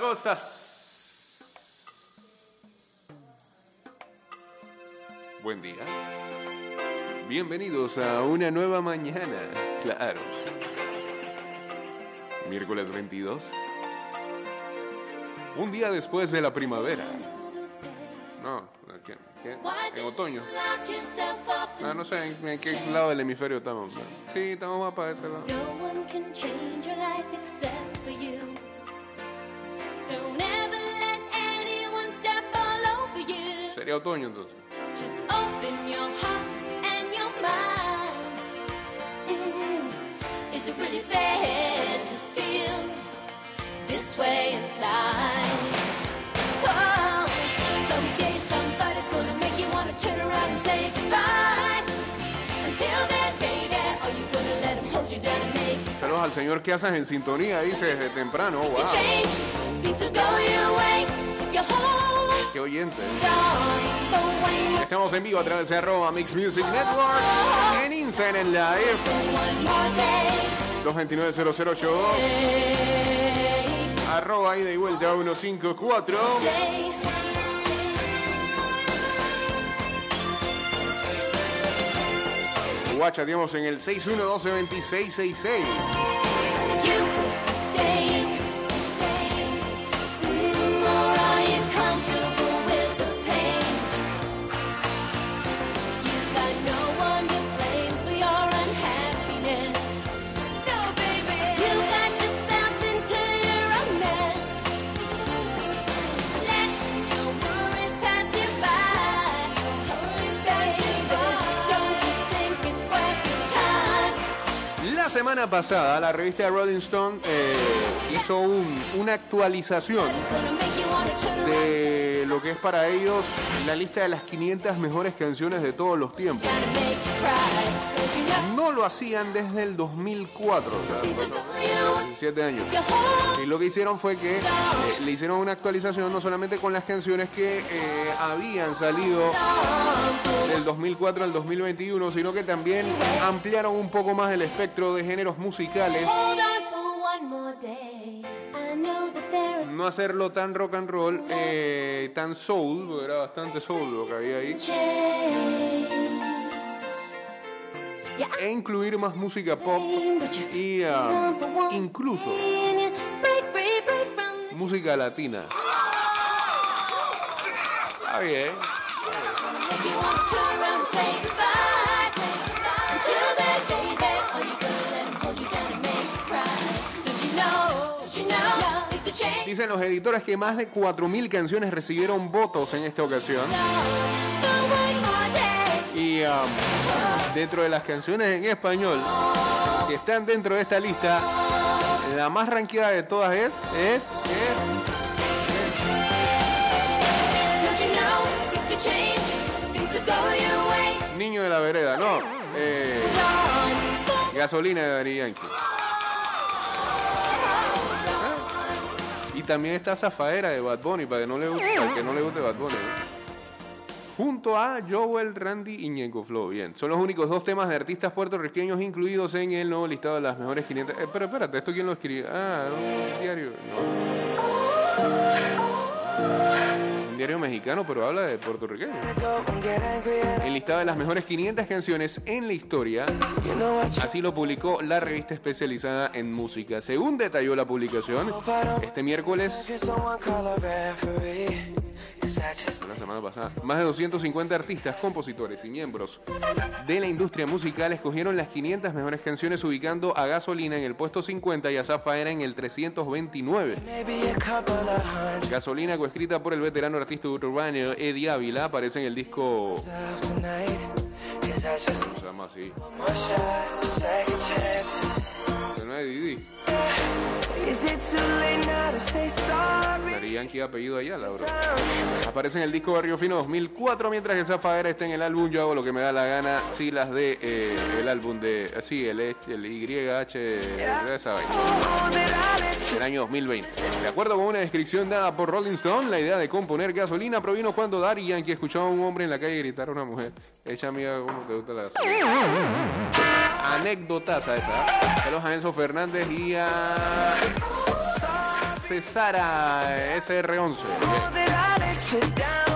¿cómo estás? Buen día. Bienvenidos a una nueva mañana, claro. Miércoles 22. Un día después de la primavera. No, ¿qué? ¿Qué? En otoño. Ah, no sé en, en qué lado del hemisferio estamos. Sí, estamos más para ese lado. Down and make Saludos al señor que haces en sintonía, dice desde temprano. Wow, qué oyente. Estamos en vivo a través de arroba Mix Music Network, en Instagram, en live. 229-0082. Arroba ida y vuelta 154. Guachateamos en el 612 2666 semana pasada, la revista Rolling Stone eh, hizo un- una actualización It's lo que es para ellos la lista de las 500 mejores canciones de todos los tiempos. No lo hacían desde el 2004, o sea, Things will pasó go your way. 17 años. Y lo que hicieron fue que eh, le hicieron una actualización no solamente con las canciones que eh, habían salido del 2004 al 2021, sino que también ampliaron un poco más el espectro de géneros musicales. No hacerlo tan rock and roll, eh, tan soul, porque era bastante soul lo que había ahí, e incluir más música pop y one incluso música latina. Está bien. Dicen los editores que más de 4.000 canciones recibieron votos en esta ocasión. Y um, dentro de las canciones en español que están dentro de esta lista, la más ranqueada de todas es, es, es. Niño de la Vereda, no. eh, gasolina de Yankee. También está Zafaera de Bad Bunny, para que no le guste, para el que no le guste Bad Bunny. Junto a Joel, Randy y Ñengo Flow. Bien, son los únicos dos temas de artistas puertorriqueños incluidos en el nuevo listado de las mejores 500. Eh, pero espérate, ¿esto quién lo escribió? Ah, un diario. No. Diario mexicano, pero habla de puertorriqueño. El listado de las mejores 500 canciones en la historia. Así lo publicó la revista especializada en música. Según detalló la publicación, este miércoles, la semana pasada, más de 250 artistas, compositores y miembros de la industria musical escogieron las 500 mejores canciones ubicando a Gasolina en el puesto 50 y a Zafaera en el 329. Gasolina, coescrita por el veterano artista urbano Eddie Ávila, aparece en el disco... ¿Cómo se llama así? Que no es Didi. Yankee apellido allá, la bro. Aparece en el disco Barrio Fino 2004, mientras que Zafaera está en el álbum Yo hago lo que me da la gana, siglas de eh, el álbum de, así, el, H- el YH, esa vaina, año 2020. De acuerdo con una descripción dada por Rolling Stone, la idea de componer gasolina provino cuando Daddy Yankee escuchaba a un hombre en la calle gritar a una mujer, echa amiga, ¿cómo te gusta la gasolina? Anécdotas a esa. Saludos a Enzo Fernández y a Cesara SR11. Bien.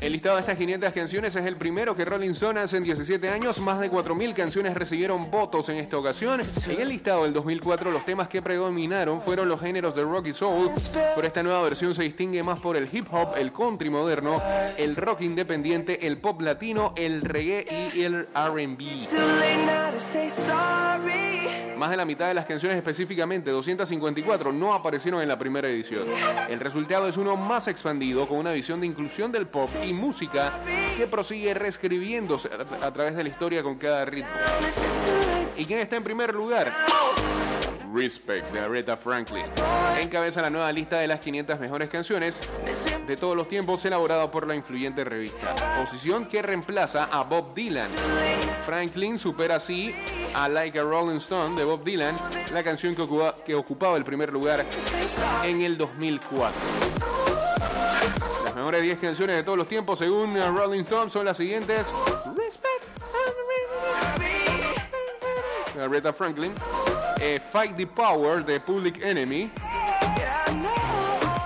El listado de estas 500 canciones es el primero que Rolling Stone hace en 17 años. Más de 4.000 canciones recibieron votos en esta ocasión. En el listado del 2004 los temas que predominaron fueron los géneros de rock y soul. Pero esta nueva versión se distingue más por el hip hop, el country moderno, el rock independiente, el pop latino, el reggae y el R&B. Más de la mitad de las canciones específicamente, 254, no aparecieron en la primera edición. El resultado es uno más expandido, con una visión de inclusión del pop y música que prosigue reescribiéndose a, través de la historia con cada ritmo. ¿Y quién está en primer lugar? Respect de Aretha Franklin. Encabeza la nueva lista de las 500 mejores canciones de todos los tiempos elaborada por la influyente revista. Posición que reemplaza a Bob Dylan. Franklin supera así a Like a Rolling Stone de Bob Dylan, la canción que, que ocupaba el primer lugar en el 2004. Las mejores 10 canciones de todos los tiempos según uh, Rolling Stone son las siguientes. Aretha Franklin. Eh, Fight the Power de Public Enemy.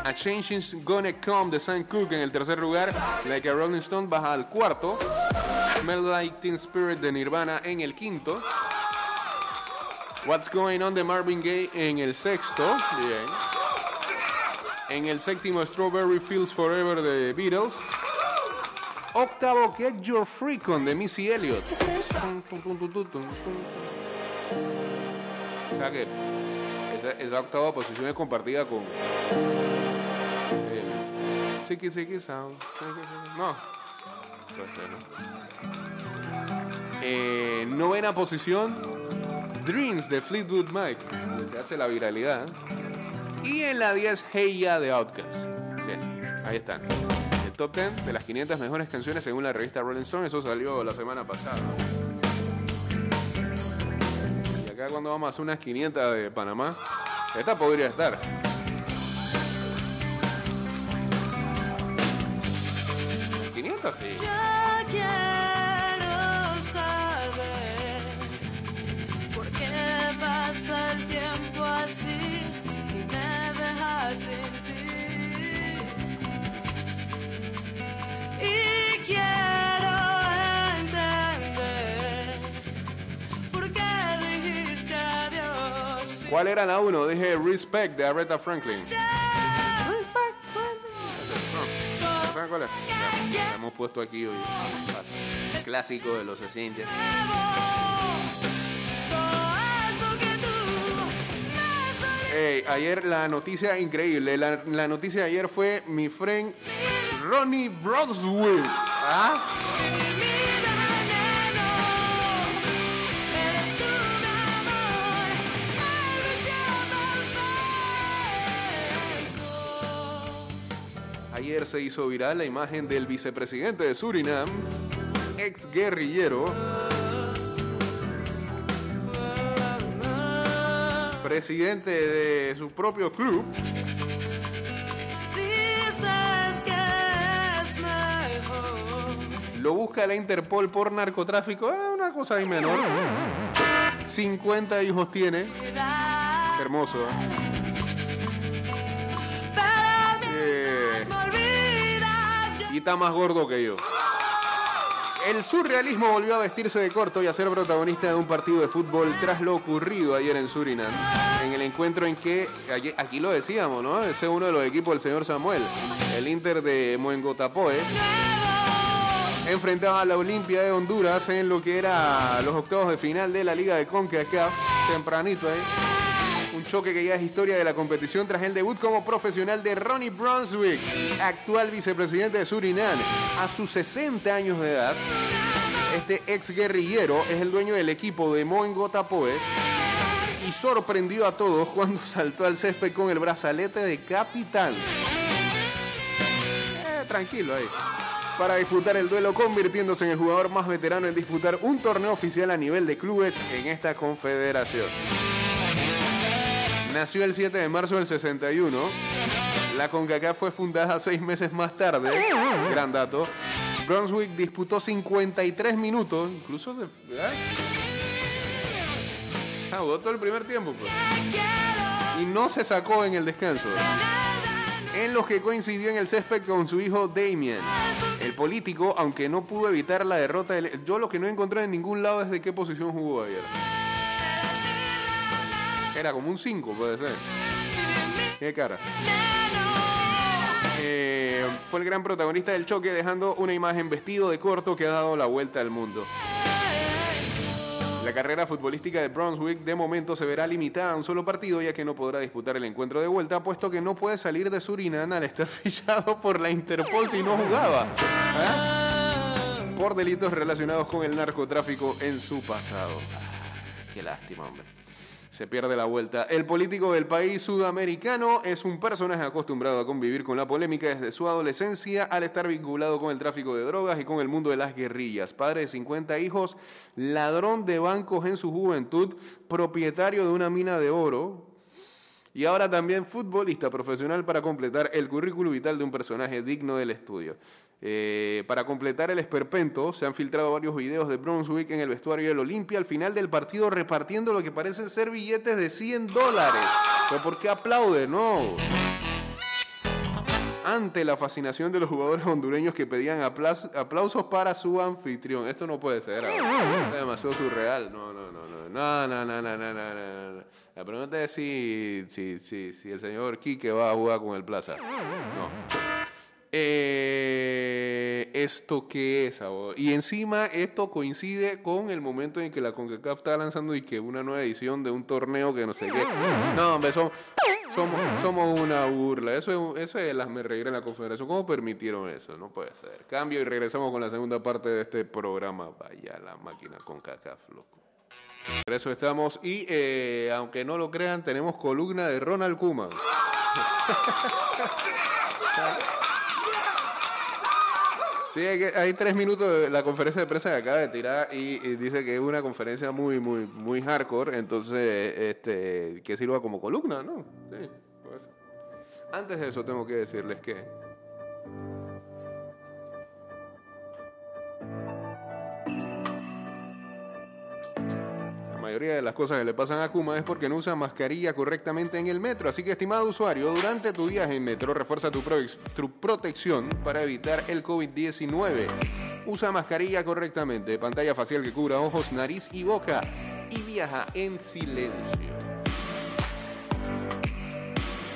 A Change is Gonna Come de Sam Cooke en el tercer lugar. Like a Rolling Stone baja al cuarto. Smell Like Teen Spirit de Nirvana en el quinto. What's Going On de Marvin Gaye en el sexto. En el séptimo, Strawberry Fields Forever de Beatles. Octavo, Get Your Freak On de Missy Elliott. O sea que esa, octava posición es compartida con Siki Sound. No. Pues. Eh, novena posición, Dreams de Fleetwood Mac, que hace la viralidad. Y en la 10, Hey Ya de Outkast. Bien, ahí están. El top 10 de las 500 mejores canciones según la revista Rolling Stone. Eso salió la semana pasada. Y acá cuando vamos a hacer unas 500 de Panamá, esta podría estar. ¿Cuál era la 1? Dije Respect de Aretha Franklin. ¿Saben cuál es? Ya, la hemos puesto aquí hoy. Clásico de los 60. Todo eso que tú me solías Ey, ayer la noticia increíble. La, la noticia de ayer fue mi friend Ronnie Brodswick. ¿Ah? Ayer se hizo viral la imagen del vicepresidente de Surinam, ex guerrillero, presidente de su propio club, lo busca la Interpol por narcotráfico, ah, una cosa ahí menor. 50 hijos tiene, hermoso. ¿eh? Y está más gordo que yo. El surrealismo volvió a vestirse de corto y a ser protagonista de un partido de fútbol tras lo ocurrido ayer en Surinam. En el encuentro en que, aquí lo decíamos, ¿no? Ese es uno de los equipos del señor Samuel. El Inter de Moengotapoe enfrentaba a la Olimpia de Honduras en lo que era los octavos de final de la Liga de CONCACAF. Tempranito ahí. Choque que ya es historia de la competición tras el debut como profesional de Ronnie Brunswick, actual vicepresidente de Surinam. A sus 60 años de edad, este ex guerrillero es el dueño del equipo de Moengotapoe y sorprendió a todos cuando saltó al césped con el brazalete de capitán. Eh, tranquilo ahí. Para disputar el duelo, convirtiéndose en el jugador más veterano en disputar un torneo oficial a nivel de clubes en esta confederación. Nació el 7 de marzo del 61. La CONCACAF fue fundada seis meses más tarde. Gran dato. Brunswick disputó 53 minutos, incluso de, ¿verdad? Ah, todo el primer tiempo, pues. Y no se sacó en el descanso. En los que coincidió en el césped con su hijo Damien. El político, aunque no pudo evitar la derrota, yo lo que no encontré en ningún lado es de qué posición jugó ayer. Era como un 5, puede ser. Qué cara. Eh, fue el gran protagonista del choque, dejando una imagen vestido de corto que ha dado la vuelta al mundo. La carrera futbolística de Brunswick de momento se verá limitada a un solo partido, ya que no podrá disputar el encuentro de vuelta, puesto que no puede salir de Surinam al estar fichado por la Interpol si no jugaba. ¿Ah? Por delitos relacionados con el narcotráfico en su pasado. Ah, Qué lástima, hombre. Se pierde la vuelta. El político del país sudamericano es un personaje acostumbrado a convivir con la polémica desde su adolescencia al estar vinculado con el tráfico de drogas y con el mundo de las guerrillas. Padre de 50 hijos, ladrón de bancos en su juventud, propietario de una mina de oro, y ahora también futbolista profesional para completar el currículo vital de un personaje digno del estudio. Eh, para completar el esperpento, se han filtrado varios videos de Brunswick en el vestuario del Olimpia al final del partido repartiendo lo que parecen ser billetes de 100 dólares. ¿Pero por qué aplaude? No. Ante la fascinación de los jugadores hondureños que pedían aplausos para su anfitrión. Esto no puede ser. Es demasiado surreal. No, no, no, no. No, no, no, no, no, no, no, no. La pregunta es si, si, si, si el señor Quique va a jugar con el Plaza. No. Eh, ¿Esto qué es? abogado? Y encima esto coincide con el momento en que la CONCACAF está lanzando y que una nueva edición de un torneo que no sé qué. No, hombre, somos, somos una burla. Eso es, eso es el me reír en la confederación. ¿Cómo permitieron eso? No puede ser. Cambio y regresamos con la segunda parte de este programa. Vaya la máquina CONCACAF, loco. Por eso estamos y eh, aunque no lo crean, tenemos columna de Ronald Koeman. Sí, hay, tres minutos de la conferencia de prensa que acaba de tirar y, y dice que es una conferencia muy, muy, muy hardcore, entonces este, que sirva como columna, ¿no? Sí, pues. Antes de eso tengo que decirles que mayoría de las cosas que le pasan a Kuma es porque no usa mascarilla correctamente en el metro. Así que, estimado usuario, durante tu viaje en metro, refuerza tu, pro- tu protección para evitar el COVID-19. Usa mascarilla correctamente, pantalla facial que cubra ojos, nariz y boca. Y viaja en silencio.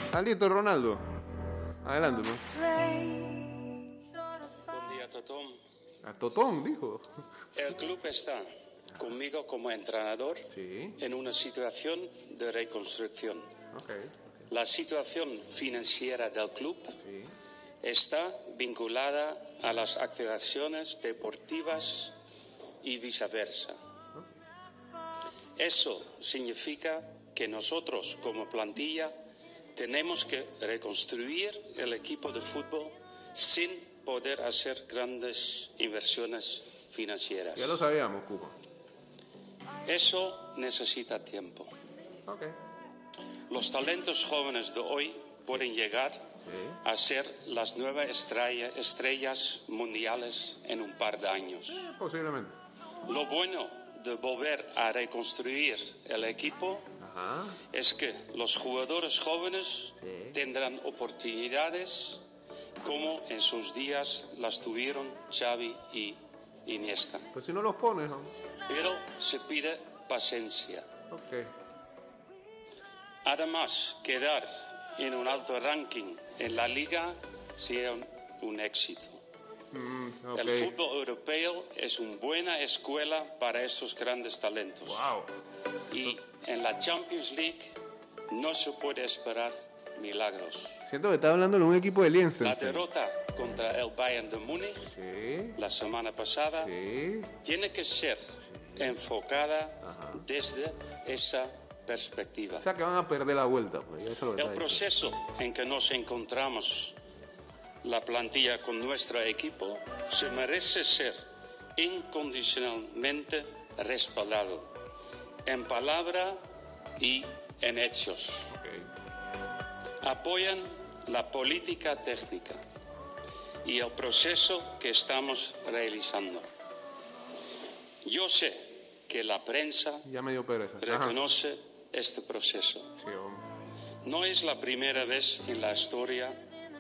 ¿Estás listo, Ronaldo? Adelante, pues. Buen día, Totón. A Totón, dijo. El club está conmigo como entrenador Sí. en una situación de reconstrucción. La situación financiera del club Sí. está vinculada a las activaciones deportivas y viceversa. Eso significa que nosotros como plantilla tenemos que reconstruir el equipo de fútbol sin poder hacer grandes inversiones financieras. Ya lo sabíamos, Kuma. Eso necesita tiempo. Los talentos jóvenes de hoy pueden llegar a ser las nuevas estrella- estrellas mundiales en un par de años. Posiblemente. Lo bueno de volver a reconstruir el equipo Ajá. es que los jugadores jóvenes Sí. tendrán oportunidades como en sus días las tuvieron Xavi y Iniesta. Pues si no los pones, ¿no? Pero se pide paciencia. Ok. Además, quedar en un alto ranking en la liga sería un, un éxito. Ok. El fútbol europeo es una buena escuela para estos grandes talentos. Wow. Y en la Champions League no se puede esperar milagros. Siento que está hablando de un equipo de La Liechtenstein. derrota contra el Bayern de Múnich Sí. la semana pasada Sí. tiene que ser enfocada desde esa perspectiva. O sea que van a perder la vuelta. Pues, eso lo El proceso en que nos encontramos la plantilla con nuestro equipo se merece ser incondicionalmente respaldado en palabra y en hechos. Ok. Apoyan la política técnica y el proceso que estamos realizando. Yo sé que la prensa Ya me dio pereza. Ajá. reconoce este proceso. Sí. No es la primera vez en la historia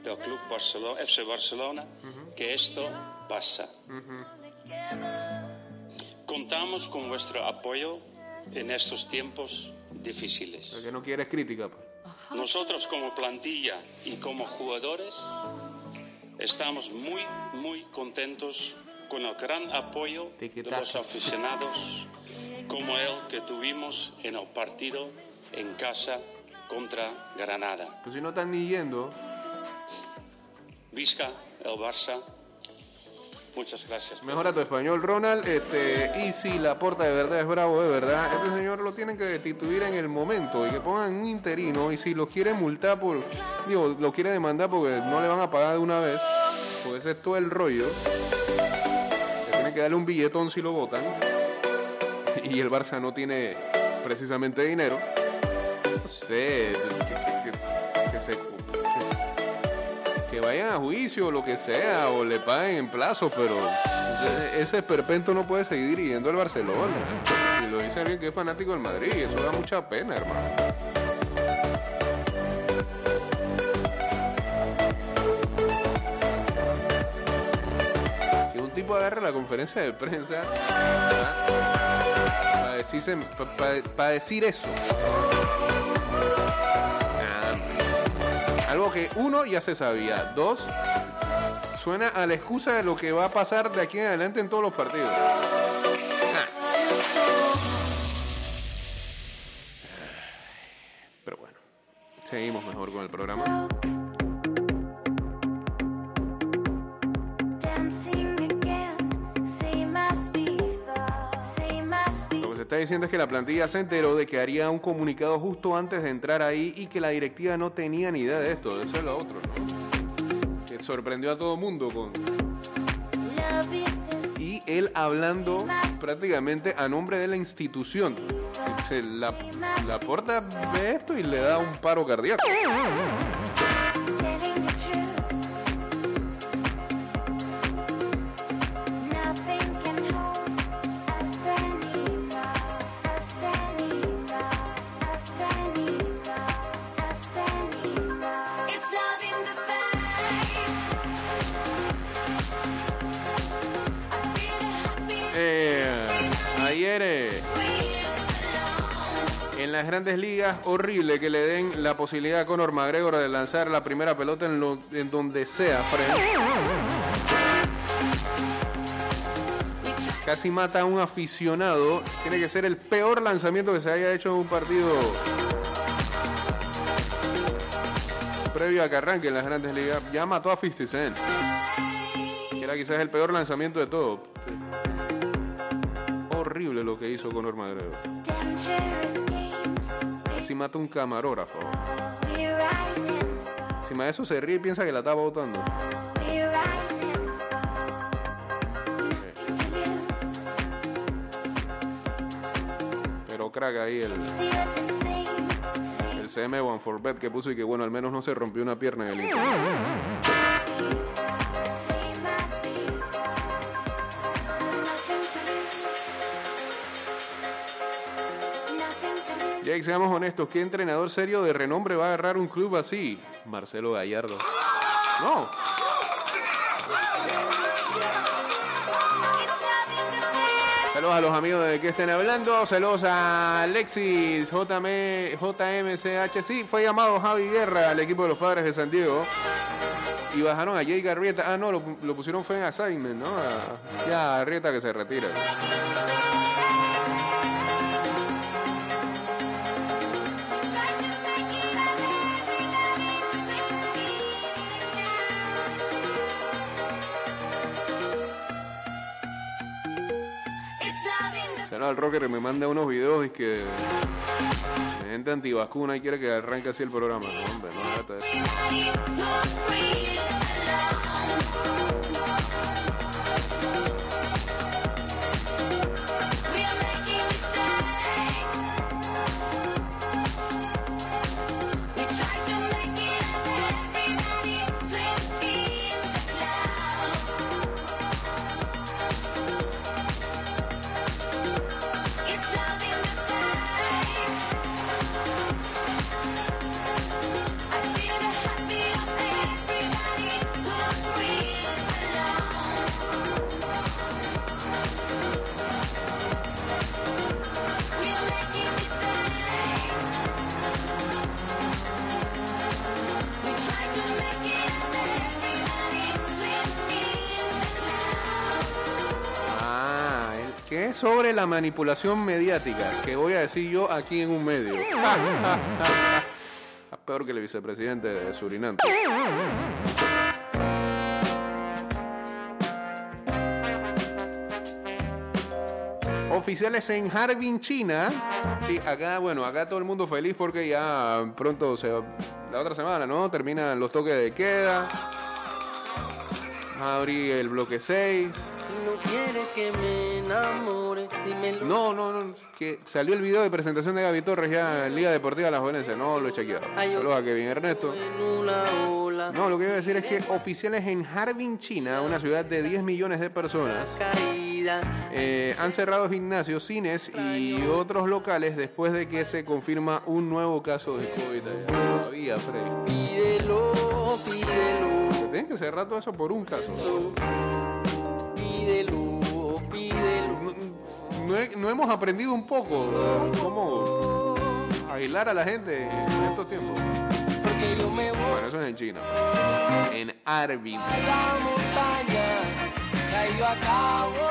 del Club Barcelona, FC Barcelona que esto pasa. Contamos con vuestro apoyo en estos tiempos difíciles. El que no quiere es crítica. pues. Nosotros como plantilla y como jugadores estamos muy, muy contentos con el gran apoyo de los aficionados como el que tuvimos en el partido en casa contra Granada. Pues si no están ni yendo, Visca, el Barça. Muchas gracias. mejora tu español, Ronald. Este, y si la porta de verdad es bravo, de verdad, este señor lo tienen que destituir en el momento y que pongan un interino. Y si lo quiere multar por, digo, lo quiere demandar porque no le van a pagar de una vez, porque ese es todo el rollo. Le tienen que darle un billetón si lo votan. Y el Barça no tiene precisamente dinero. No sé, que, se- vayan a juicio o lo que sea, o le paguen en plazo, pero ese- esperpento no puede seguir dirigiendo el Barcelona. Y lo dice alguien que es fanático del Madrid, eso da mucha pena, hermano. Tipo agarre la conferencia de prensa para decir eso. Algo que uno ya se sabía. Dos, suena a la excusa de lo que va a pasar de aquí en adelante en todos los partidos. Ah. Pero bueno, seguimos mejor con el programa. Diciendo es que la plantilla se enteró de que haría un comunicado justo antes de entrar ahí y que la directiva no tenía ni idea de esto. Eso es lo otro, sorprendió a todo el mundo con... Y él hablando prácticamente a nombre de la institución. La, la porta ve esto y le da un paro cardíaco. En las grandes ligas, horrible que le den la posibilidad a Conor McGregor de lanzar la primera pelota en, lo- en donde sea. Fred. Casi mata a un aficionado. Tiene que ser el peor lanzamiento que se haya hecho en un partido previo a que arranque en las grandes ligas. Ya mató a 50 Cent. Que era quizás el peor lanzamiento de todo. Lo que hizo Conor McGregor. Casi mata un camarógrafo. We rise and fall. Encima de eso se ríe y piensa que la to lose. Pero crack ahí el, el CM One for Bet que puso y que bueno, al menos no se rompió una pierna en el. Jake, seamos honestos, ¿qué entrenador serio de renombre va a agarrar un club así? Marcelo Gallardo. No. Saludos a los amigos de que estén hablando. Saludos a Alexis JM, JMCH. Sí, fue llamado Javi Guerra al equipo de los padres de San Diego. Y bajaron a Jake Arrieta. Ah, no, lo, pusieron fue en assignment, ¿no? Ya, Arrieta que se retira. Al rocker me manda unos videos y que. Gente antivacuna y quiere que arranque así el programa. Hombre, no sobre la manipulación mediática que voy a decir yo aquí en un medio. Peor que el vicepresidente de Surinam. Oficiales en Harbin, China. Sí, acá, bueno, acá todo el mundo feliz porque ya pronto se la otra semana, ¿no? Terminan los toques de queda. Abrí el bloque 6. No quieres que me enamore, dímelo. No, no, no. Que salió el video de presentación de Gaby Torres ya en Liga Deportiva La Juvenense. No lo he chequeado. Saludos a Kevin Ernesto. No, lo que iba a decir es que oficiales en Harbin, China, una ciudad de 10 millones de personas, eh, han cerrado gimnasios, cines y otros locales después de que se confirma un nuevo caso de COVID. allá. Todavía, Freddy. Pídelo, pídelo. Tienen que cerrar todo eso por un caso. Pídelo, pídelo. No, no he- no hemos aprendido un poco cómo aislar a la gente en estos tiempos. Porque yo me voy Bueno, eso es en China. En Harbin. a la montaña. Ya yo acabo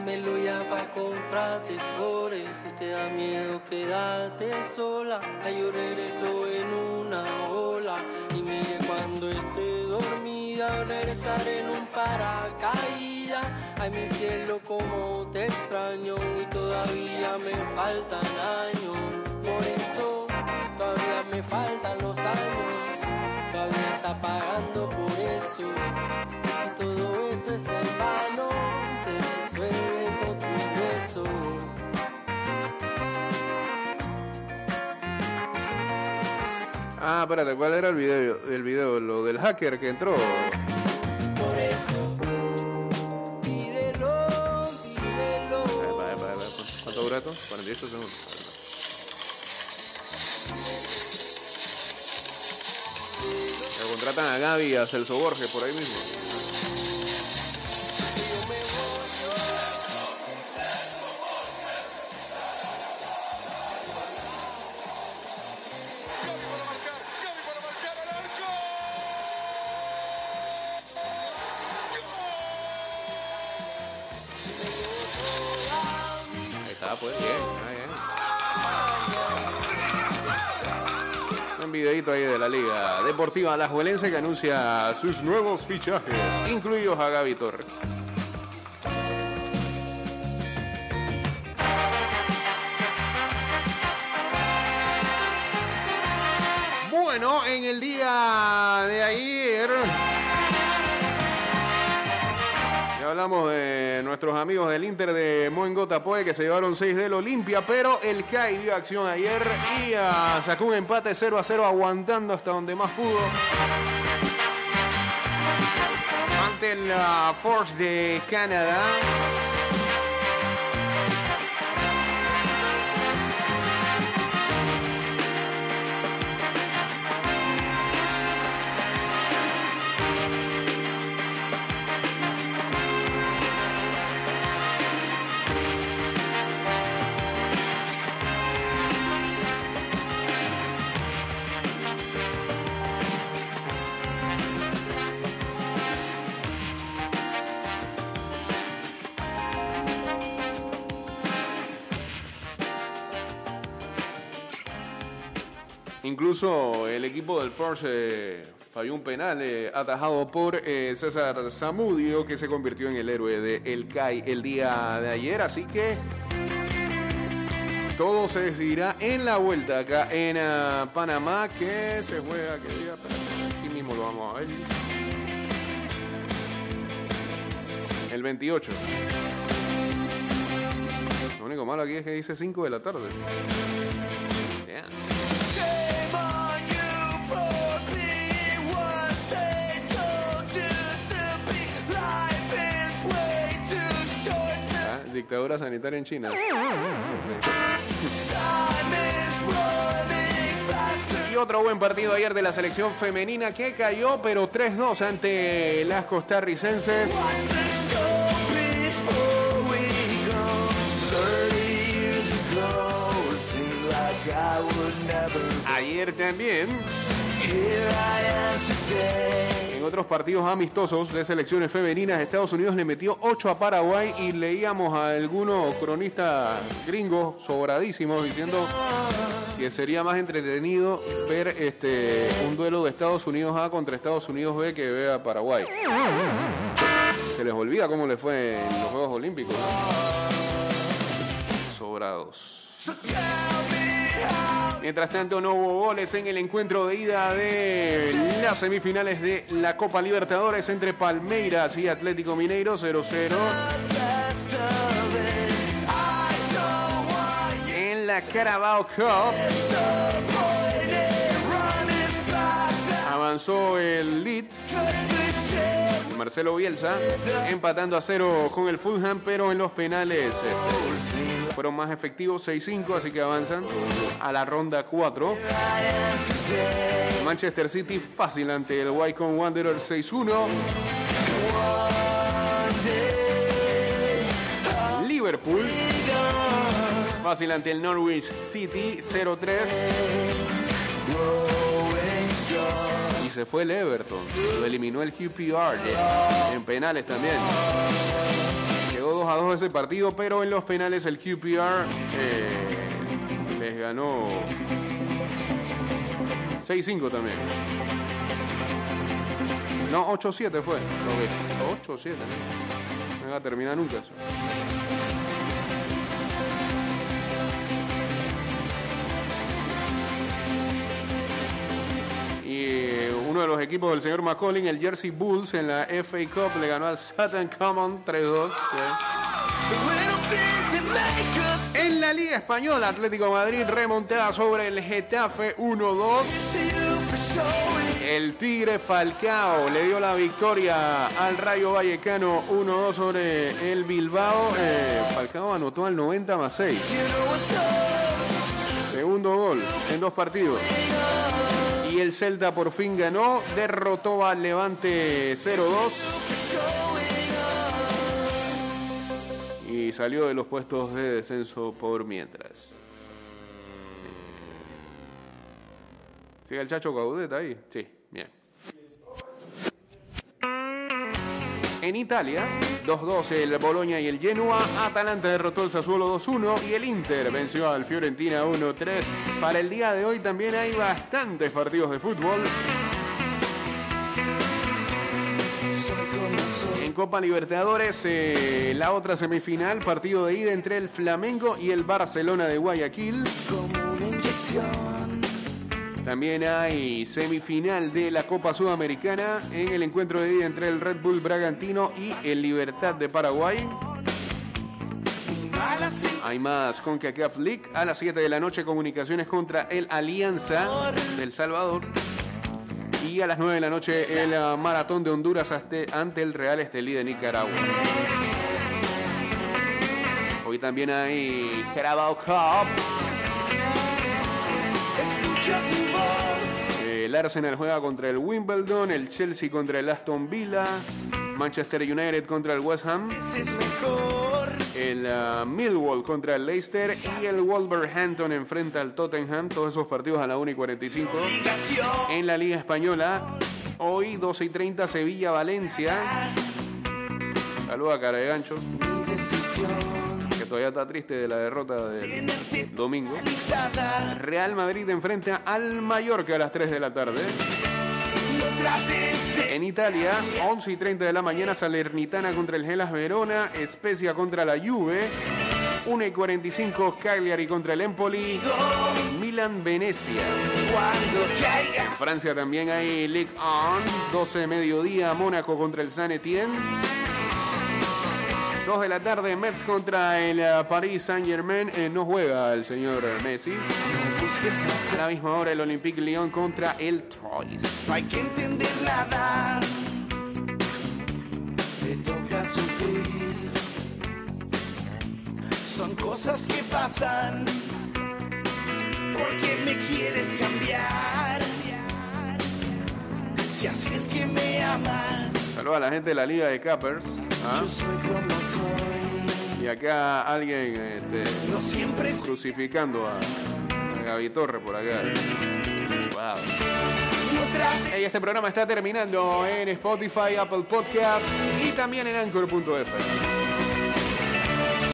dímelo ya pa' comprarte flores. Si te da miedo quedarte sola, ay yo regreso en una ola. Y mire cuando esté dormida, regresaré en un paracaídas. Ay mi cielo como te extraño y todavía me faltan años. Por eso todavía me faltan los años. Todavía está pagando por eso. Ah, espérate, ¿cuál era el video? El video, lo del hacker que entró. Por eso, pídelo, pídelo. Epa, epa, epa. ¿Cuánto dura esto? 48 segundos. Le contratan a Gaby y a Celso Borges por ahí mismo. Pues, bien. Un videito ahí de la Liga Deportiva Alajuelense que anuncia sus nuevos fichajes, incluidos a Gaby Torres. Hablamos de nuestros amigos del Inter de Moengo Tapoe que se llevaron 6 del Olimpia, pero el CAI dio acción ayer y ah, sacó un empate 0 a 0 aguantando hasta donde más pudo. Ante la Force de Canadá. Incluso el equipo del Force eh, falló un penal eh, atajado por eh, César Zamudio, que se convirtió en el héroe de El CAI el día de ayer. Así que todo se decidirá en la vuelta acá en Panamá, que se juega, que día, aquí mismo lo vamos a ver. El 28. Lo único malo aquí es que dice 5 de la tarde. Dictadura sanitaria en China. Y otro buen partido ayer de la selección femenina que cayó, pero 3-2 ante las costarricenses. Ayer también, en otros partidos amistosos de selecciones femeninas, Estados Unidos le metió 8 a Paraguay y leíamos a algunos cronistas gringos sobradísimos diciendo que sería más entretenido ver este un duelo de Estados Unidos A contra Estados Unidos B que ve a Paraguay. Se les olvida cómo le fue en los Juegos Olímpicos. Sobrados. Mientras tanto, no hubo goles en el encuentro de ida de las semifinales de la Copa Libertadores entre Palmeiras y Atlético Mineiro 0-0. En la Carabao Cup avanzó el Leeds. Marcelo Bielsa empatando a cero con el Fulham, pero en los penales este, fueron más efectivos 6-5, así que avanzan a la ronda 4. Manchester City fácil ante el Wycombe Wanderers 6-1. Liverpool fácil ante el Norwich City 0-3. Se fue el Everton. Lo eliminó el QPR en penales también. Quedó 2 a 2 ese partido, pero en los penales el QPR eh, les ganó 6-5 también. No, 8-7 fue. Ok, 8-7. ¿no? Va a terminar nunca. De los equipos del señor McCollin, el Jersey Bulls, en la FA Cup le ganó al Sutton Common 3-2. ¿sí? En la Liga Española, Atlético Madrid remontada sobre el Getafe 1-2. El Tigre Falcao le dio la victoria al Rayo Vallecano 1-2 sobre el Bilbao. Eh, Falcao anotó al 90 más 6. Segundo gol en dos partidos. Y el Celta por fin ganó, derrotó al Levante 0-2. Y salió de los puestos de descenso por mientras. ¿Sigue el Chacho Caudeta ahí? Sí, En Italia, 2-2 el Boloña y el Genoa, Atalanta derrotó el Sassuolo 2-1 y el Inter venció al Fiorentina 1-3. Para el día de hoy también hay bastantes partidos de fútbol. En Copa Libertadores, eh, la otra semifinal, partido de ida entre el Flamengo y el Barcelona de Guayaquil. También hay semifinal de la Copa Sudamericana en el encuentro de ida entre el Red Bull Bragantino y el Libertad de Paraguay. Hay más con CACAF League a las 7 de la noche comunicaciones contra el Alianza del Salvador. Y a las 9 de la noche el ah, Maratón de Honduras ante, el Real Estelí de Nicaragua. Hoy también hay Carabao Cup. El Arsenal juega contra el Wimbledon, el Chelsea contra el Aston Villa, Manchester United contra el West Ham, el ah, Millwall contra el Leicester y el Wolverhampton enfrenta al Tottenham. Todos esos partidos a la 1 y 45. En la Liga Española, hoy 12 y 30 Sevilla-Valencia. Saluda cara de gancho. Todavía está triste de la derrota del domingo. Real Madrid enfrenta al Mallorca a las 3 de la tarde. En Italia, 11 y 30 de la mañana, Salernitana contra el Gelas Verona, Spezia contra la Juve, 1 y 45 Cagliari contra el Empoli, Milan Venecia. En Francia también hay Ligue 1, 12 de mediodía, Mónaco contra el Saint Etienne. 2 de la tarde, Mets contra el eh, Paris Saint Germain. Eh, no juega el señor Messi. A la misma hora, el Olympique Lyon contra el Troyes. No hay que entender nada. Te toca sufrir. son cosas que pasan. ¿Por qué me quieres cambiar? Si así es que me amas, Saludos a la gente de la Liga de Cappers. ¿ah? yo soy como soy. Y acá alguien este, siempre crucificando a, a Gaby Torre por acá. Wow. Hey, este programa está terminando en Spotify, Apple Podcasts y también en Anchor.fm.